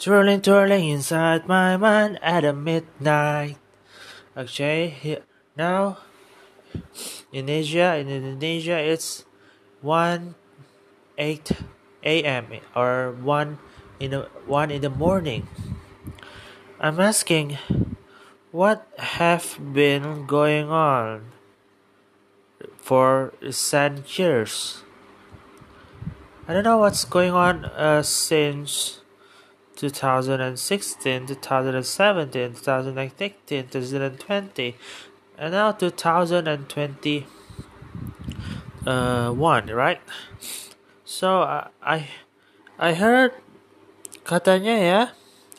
Twirling, twirling inside my mind at a midnight. Okay, here, now in Asia, in Indonesia, it's 1 8 a.m. or 1 in the, 1 in the morning. I'm asking, what have been going on for recent years? I don't know what's going on uh, since 2016, 2017, 2019, 2020, and now 2021, uh, right? So I I heard katanya ya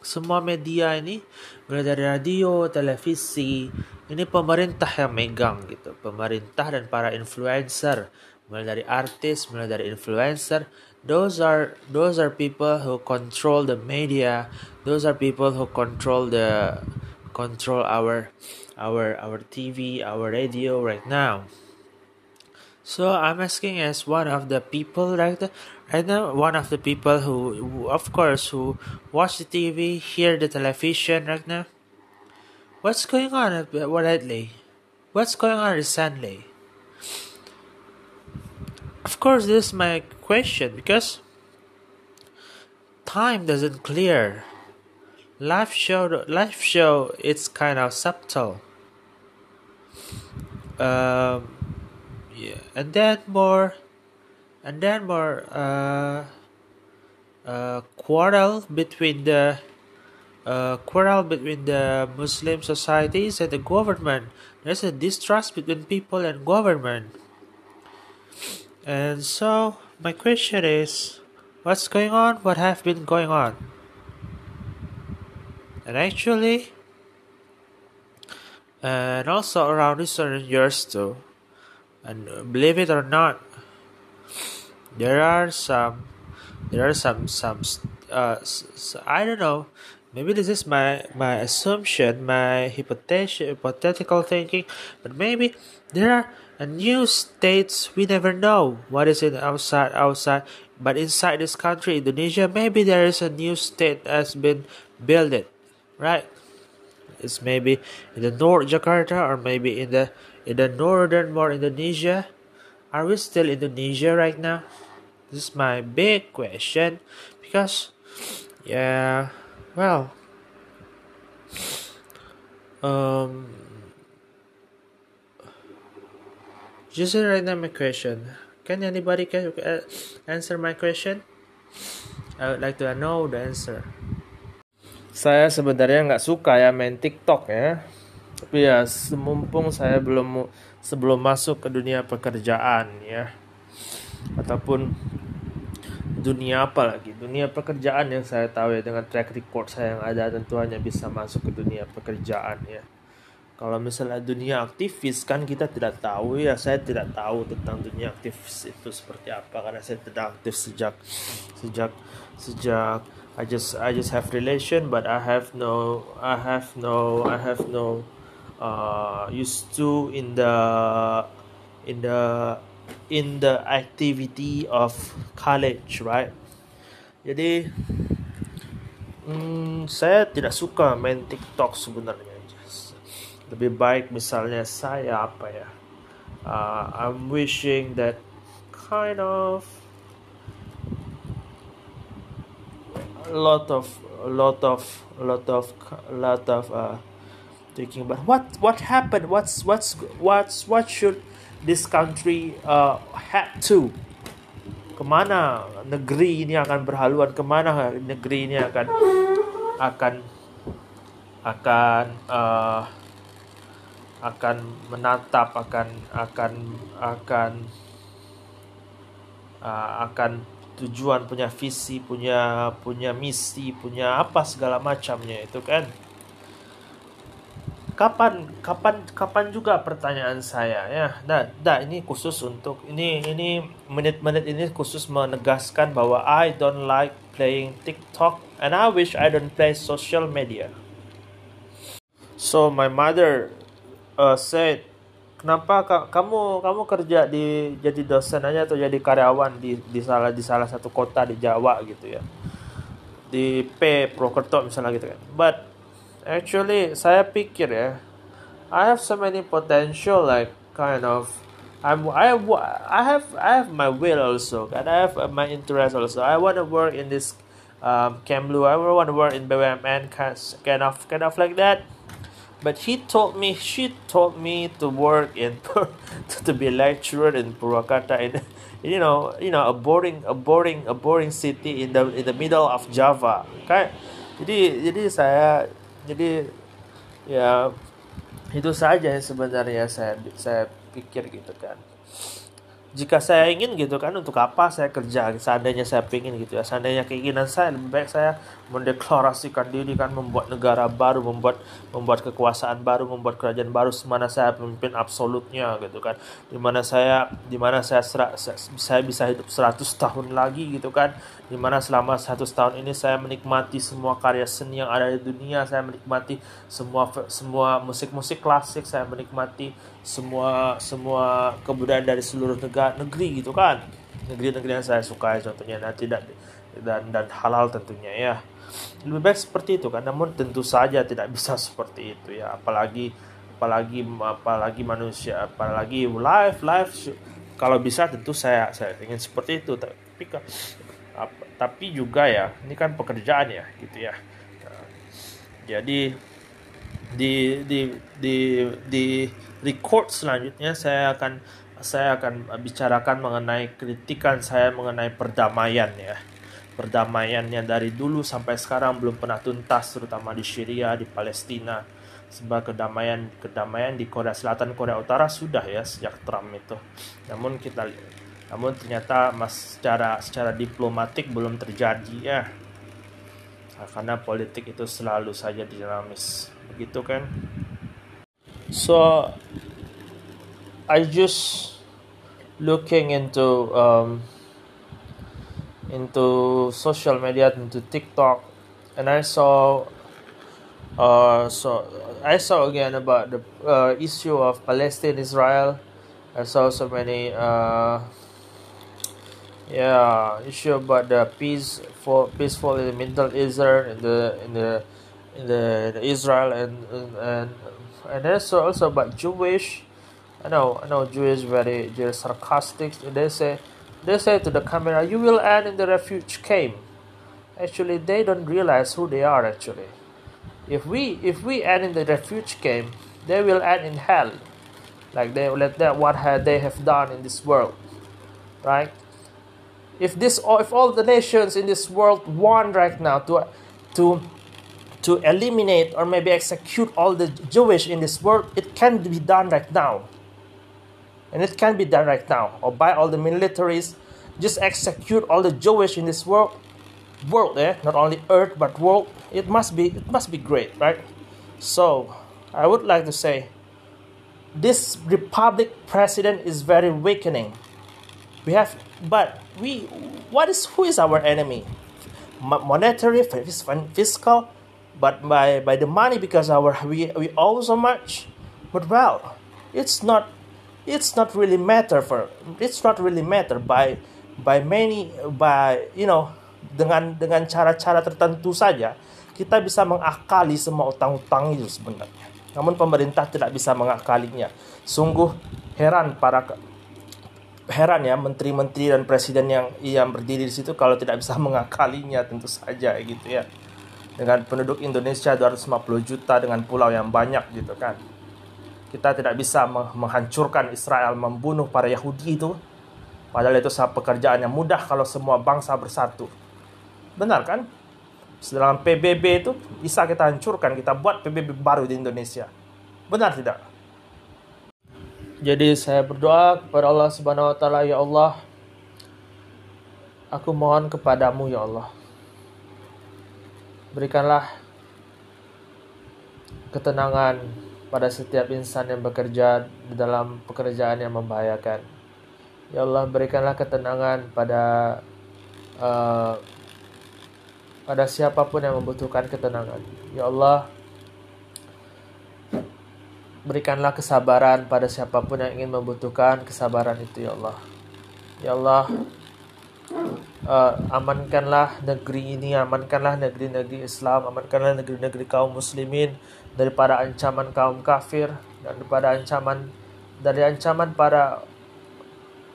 semua media ini mulai dari radio, televisi, ini pemerintah yang megang gitu. Pemerintah dan para influencer, mulai dari artis, mulai dari influencer, those are those are people who control the media. Those are people who control the control our our our TV, our radio right now. So I'm asking as one of the people right right now, one of the people who, who, of course, who watch the TV, hear the television right now. What's going on lately? What's going on recently? Of course, this is my question because time doesn't clear. life show, live show, it's kind of subtle. Um, yeah and then more and then more uh, uh, quarrel between the uh, quarrel between the Muslim societies and the government. There's a distrust between people and government. And so my question is, what's going on? What have been going on? And actually, and also around recent years too, and believe it or not there are some there are some some uh, i don't know maybe this is my my assumption my hypothetical thinking but maybe there are new states we never know what is it outside outside but inside this country indonesia maybe there is a new state has been built right it's maybe in the north jakarta or maybe in the in the northern more Indonesia? Are we still Indonesia right now? This is my big question because, yeah, well, um, just right now my question. Can anybody can uh, answer my question? I would like to know the answer. Saya sebenarnya nggak suka ya main TikTok ya. Tapi ya semumpung saya belum sebelum masuk ke dunia pekerjaan ya ataupun dunia apa lagi dunia pekerjaan yang saya tahu ya dengan track record saya yang ada tentu hanya bisa masuk ke dunia pekerjaan ya kalau misalnya dunia aktivis kan kita tidak tahu ya saya tidak tahu tentang dunia aktivis itu seperti apa karena saya tidak aktif sejak sejak sejak I just I just have relation but I have no I have no I have no uh, used to in the in the in the activity of college, right? Jadi hmm, saya tidak suka main TikTok sebenarnya. Lebih baik misalnya saya apa ya? Uh, I'm wishing that kind of a lot of a lot of a lot of a lot of uh, thinking about what what happened what's what's what's what should this country uh, head to ke mana negeri ini akan berhaluan ke mana negeri ini akan akan akan uh, akan menatap akan akan akan uh, akan tujuan punya visi punya punya misi punya apa segala macamnya itu kan? Kapan kapan kapan juga pertanyaan saya ya. Nah, nah ini khusus untuk ini ini menit-menit ini khusus menegaskan bahwa I don't like playing TikTok and I wish I don't play social media. So my mother uh, said kenapa ka kamu kamu kerja di jadi dosen aja atau jadi karyawan di di salah di salah satu kota di Jawa gitu ya? Di P Prokerto misalnya gitu kan. But actually saya pikir ya I have so many potential like kind of I'm I I have I have my will also and I have my interest also. I want to work in this um, Blue. I want to work in BUMN kind of kind of like that but he told me she told me to work in to to be a lecturer in Purwakarta in you know you know a boring a boring a boring city in the in the middle of Java. Kan jadi jadi saya jadi ya itu saja sebenarnya saya saya pikir gitu kan jika saya ingin gitu kan untuk apa saya kerja? Seandainya saya ingin gitu ya. Seandainya keinginan saya lebih baik saya mendeklarasikan diri kan membuat negara baru membuat membuat kekuasaan baru membuat kerajaan baru semana saya pemimpin absolutnya gitu kan. Di mana saya di mana saya serak, saya bisa hidup 100 tahun lagi gitu kan. Di mana selama 100 tahun ini saya menikmati semua karya seni yang ada di dunia saya menikmati semua semua musik-musik klasik saya menikmati semua semua kebudayaan dari seluruh negara negeri gitu kan. Negeri-negeri yang saya sukai contohnya dan tidak dan dan halal tentunya ya. Lebih baik seperti itu kan namun tentu saja tidak bisa seperti itu ya. Apalagi apalagi apalagi manusia apalagi live live kalau bisa tentu saya saya ingin seperti itu. Tapi tapi juga ya ini kan pekerjaan ya gitu ya. Jadi di di di di record selanjutnya saya akan saya akan bicarakan mengenai kritikan saya mengenai perdamaian ya. Perdamaian yang dari dulu sampai sekarang belum pernah tuntas terutama di Syria, di Palestina. Sebab kedamaian kedamaian di Korea Selatan, Korea Utara sudah ya sejak Trump itu. Namun kita namun ternyata mas secara secara diplomatik belum terjadi ya. Karena politik itu selalu saja dinamis. Begitu kan? So I just looking into um, into social media into TikTok and I saw uh, so I saw again about the uh, issue of Palestine Israel I saw so many uh, yeah issue about the peace for peaceful in the Middle East in the in the in the, the Israel and and and there's also about Jewish. I know, I know, Jewish very, very sarcastic. They say, they say to the camera, "You will end in the refuge camp." Actually, they don't realize who they are. Actually, if we if we end in the refuge camp, they will end in hell, like they let that what have they have done in this world, right? If this if all the nations in this world want right now to to to eliminate or maybe execute all the Jewish in this world, it can be done right now. And it can be done right now. Or by all the militaries, just execute all the Jewish in this world. World, eh? Not only earth but world. It must be it must be great, right? So I would like to say this republic president is very weakening. We have but we what is who is our enemy? monetary, fiscal, but by by the money because our we, we owe so much but well it's not it's not really matter for it's not really matter by by many by you know dengan dengan cara-cara tertentu saja kita bisa mengakali semua utang-utang itu sebenarnya. Namun pemerintah tidak bisa mengakalinya. Sungguh heran para heran ya menteri-menteri dan presiden yang yang berdiri di situ kalau tidak bisa mengakalinya tentu saja gitu ya. Dengan penduduk Indonesia 250 juta dengan pulau yang banyak gitu kan. Kita tidak bisa menghancurkan Israel, membunuh para Yahudi itu. Padahal itu pekerjaan yang mudah kalau semua bangsa bersatu. Benar kan? Dalam PBB itu bisa kita hancurkan, kita buat PBB baru di Indonesia. Benar tidak? Jadi saya berdoa kepada Allah Subhanahu wa taala, ya Allah, aku mohon kepadamu ya Allah Berikanlah ketenangan pada setiap insan yang bekerja dalam pekerjaan yang membahayakan. Ya Allah, berikanlah ketenangan pada uh, pada siapa pun yang membutuhkan ketenangan. Ya Allah, berikanlah kesabaran pada siapa pun yang ingin membutuhkan kesabaran itu ya Allah. Ya Allah, uh, amankanlah negeri ini, amankanlah negeri-negeri Islam, amankanlah negeri-negeri kaum muslimin daripada ancaman kaum kafir dan daripada ancaman dari ancaman para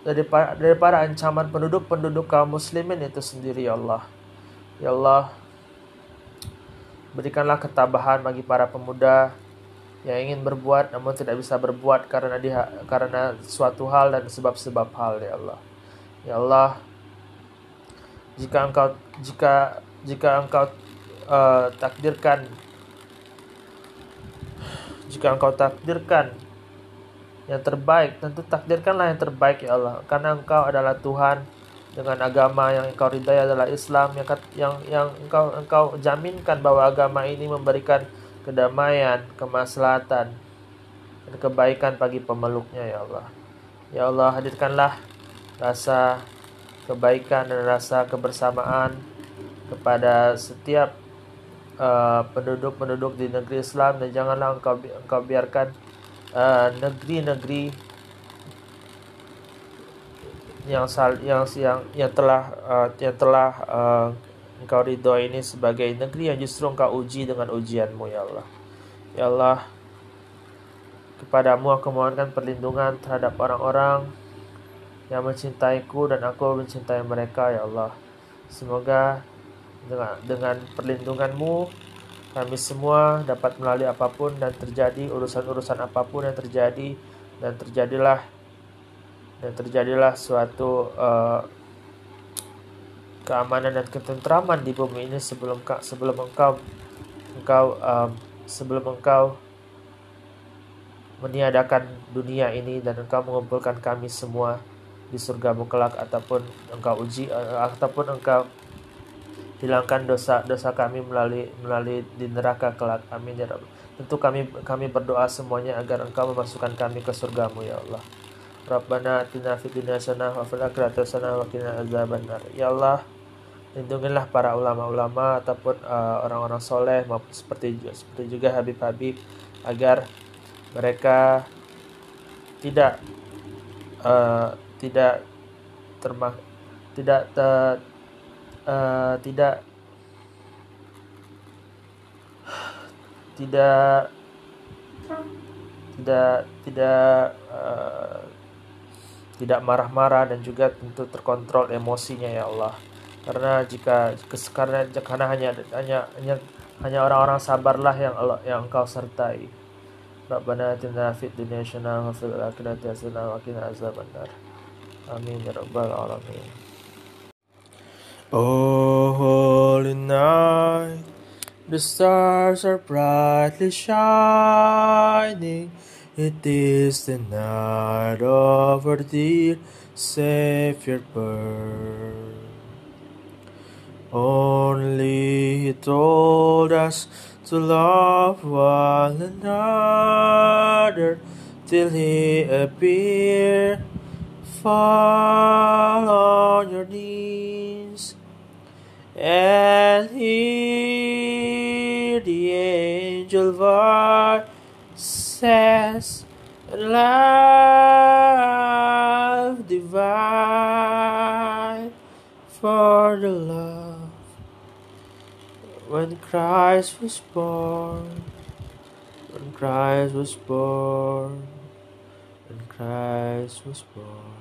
daripada, daripada ancaman penduduk-penduduk kaum muslimin itu sendiri ya Allah. Ya Allah, berikanlah ketabahan bagi para pemuda yang ingin berbuat namun tidak bisa berbuat karena dia karena suatu hal dan sebab-sebab hal ya Allah. Ya Allah, jika engkau jika jika engkau uh, takdirkan jika engkau takdirkan yang terbaik tentu takdirkanlah yang terbaik ya Allah karena engkau adalah Tuhan dengan agama yang engkau ridai adalah Islam yang yang yang engkau engkau jaminkan bahwa agama ini memberikan kedamaian, kemaslahatan dan kebaikan bagi pemeluknya ya Allah. Ya Allah hadirkanlah rasa kebaikan dan rasa kebersamaan kepada setiap uh, penduduk-penduduk uh, di negeri Islam dan janganlah engkau engkau biarkan Eh, negeri-negeri uh, yang sal yang yang yang telah uh, yang telah uh, engkau ridho ini sebagai negeri yang justru engkau uji dengan ujianmu ya Allah. Ya Allah kepadamu aku mohonkan perlindungan terhadap orang-orang yang mencintaiku dan aku mencintai mereka ya Allah. Semoga dengan dengan perlindunganmu kami semua dapat melalui apa pun dan terjadi urusan-urusan apa pun yang terjadi dan terjadilah dan terjadilah suatu uh, keamanan dan ketentraman di bumi ini sebelum sebelum engkau engkau um, sebelum engkau meniadakan dunia ini dan engkau mengumpulkan kami semua di surga kelak ataupun engkau uji uh, ataupun engkau hilangkan dosa-dosa kami melalui melalui di neraka kelak. Amin ya Rabb. Tentu kami kami berdoa semuanya agar Engkau memasukkan kami ke surgamu ya Allah. Rabbana atina fid dunya hasanah wa fil akhirati hasanah wa qina azabannar. Ya Allah, lindungilah para ulama-ulama ataupun uh, orang-orang soleh maupun seperti seperti juga Habib-Habib agar mereka tidak uh, tidak termak tidak ter, uh, tidak tidak tidak tidak uh, tidak marah-marah dan juga tentu terkontrol emosinya ya Allah. Karena jika karena karena hanya hanya hanya hanya orang-orang sabarlah yang Allah yang Engkau sertai. Rabbana atina fid dunya hasanah wa fil akhirati hasanah wa qina azabannar alamin Oh, holy night, the stars are brightly shining. It is the night of our dear Savior birth. Only He told us to love one another till He appear. Fall on your knees and hear the angel voice says love divine for the love. When Christ was born when Christ was born when Christ was born